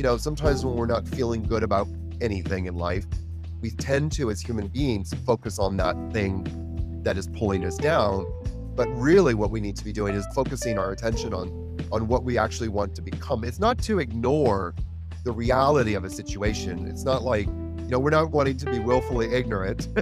you know, sometimes when we're not feeling good about anything in life, we tend to, as human beings, focus on that thing that is pulling us down. But really, what we need to be doing is focusing our attention on on what we actually want to become. It's not to ignore the reality of a situation. It's not like, you know, we're not wanting to be willfully ignorant,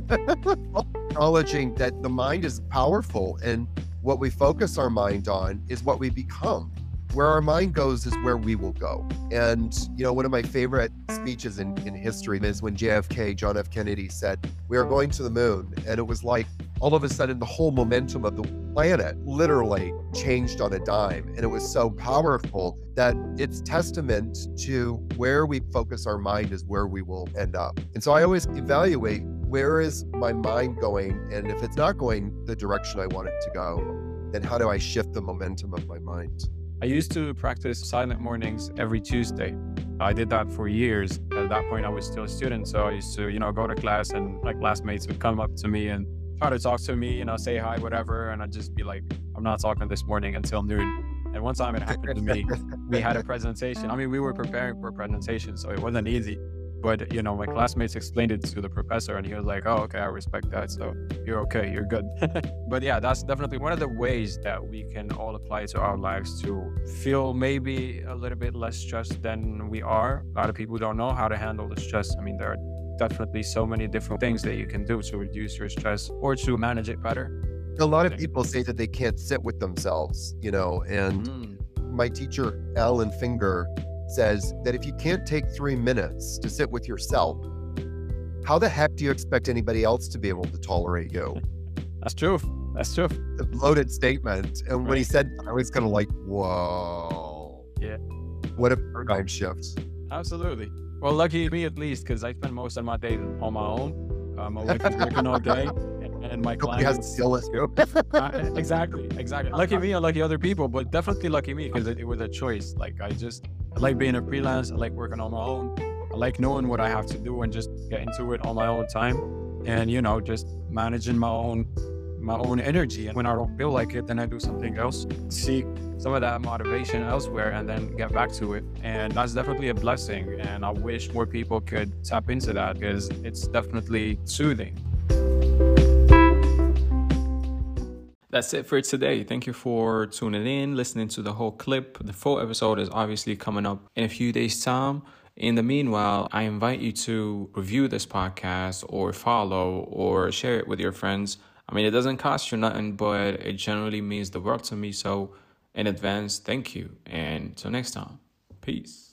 acknowledging that the mind is powerful and what we focus our mind on is what we become where our mind goes is where we will go. And, you know, one of my favorite speeches in, in history is when JFK, John F. Kennedy, said, We are going to the moon. And it was like all of a sudden the whole momentum of the planet literally changed on a dime. And it was so powerful that it's testament to where we focus our mind is where we will end up. And so I always evaluate where is my mind going? And if it's not going the direction I want it to go, then how do I shift the momentum of my mind? I used to practice silent mornings every Tuesday. I did that for years. At that point, I was still a student, so I used to, you know, go to class and like classmates would come up to me and try to talk to me, you know, say hi, whatever, and I'd just be like, "I'm not talking this morning until noon." And one time it happened to me. We had a presentation. I mean, we were preparing for a presentation, so it wasn't easy. But you know, my classmates explained it to the professor, and he was like, "Oh, okay, I respect that. So you're okay, you're good." but yeah, that's definitely one of the ways that we can all apply to our lives to feel maybe a little bit less stressed than we are. A lot of people don't know how to handle the stress. I mean, there are definitely so many different things that you can do to reduce your stress or to manage it better. A lot of people say that they can't sit with themselves, you know, and mm. my teacher Alan Finger says that if you can't take three minutes to sit with yourself, how the heck do you expect anybody else to be able to tolerate you? That's true. That's true. A loaded statement. And right. when he said, I was kind of like, whoa. Yeah. What a paradigm shift. Absolutely. Well, lucky me at least, because I spend most of my day on my own. I'm is working all day, and my client has to steal it too. uh, exactly, exactly. Lucky me and lucky other people, but definitely lucky me because it, it was a choice. Like I just I like being a freelance. I like working on my own. I like knowing what I have to do and just getting to it on my own time. And you know, just managing my own my own energy. And when I don't feel like it, then I do something else. Seek some of that motivation elsewhere and then get back to it. And that's definitely a blessing. And I wish more people could tap into that because it's definitely soothing. That's it for today. Thank you for tuning in, listening to the whole clip. The full episode is obviously coming up in a few days' time. In the meanwhile, I invite you to review this podcast or follow or share it with your friends. I mean, it doesn't cost you nothing, but it generally means the world to me. So, in advance, thank you. And till next time, peace.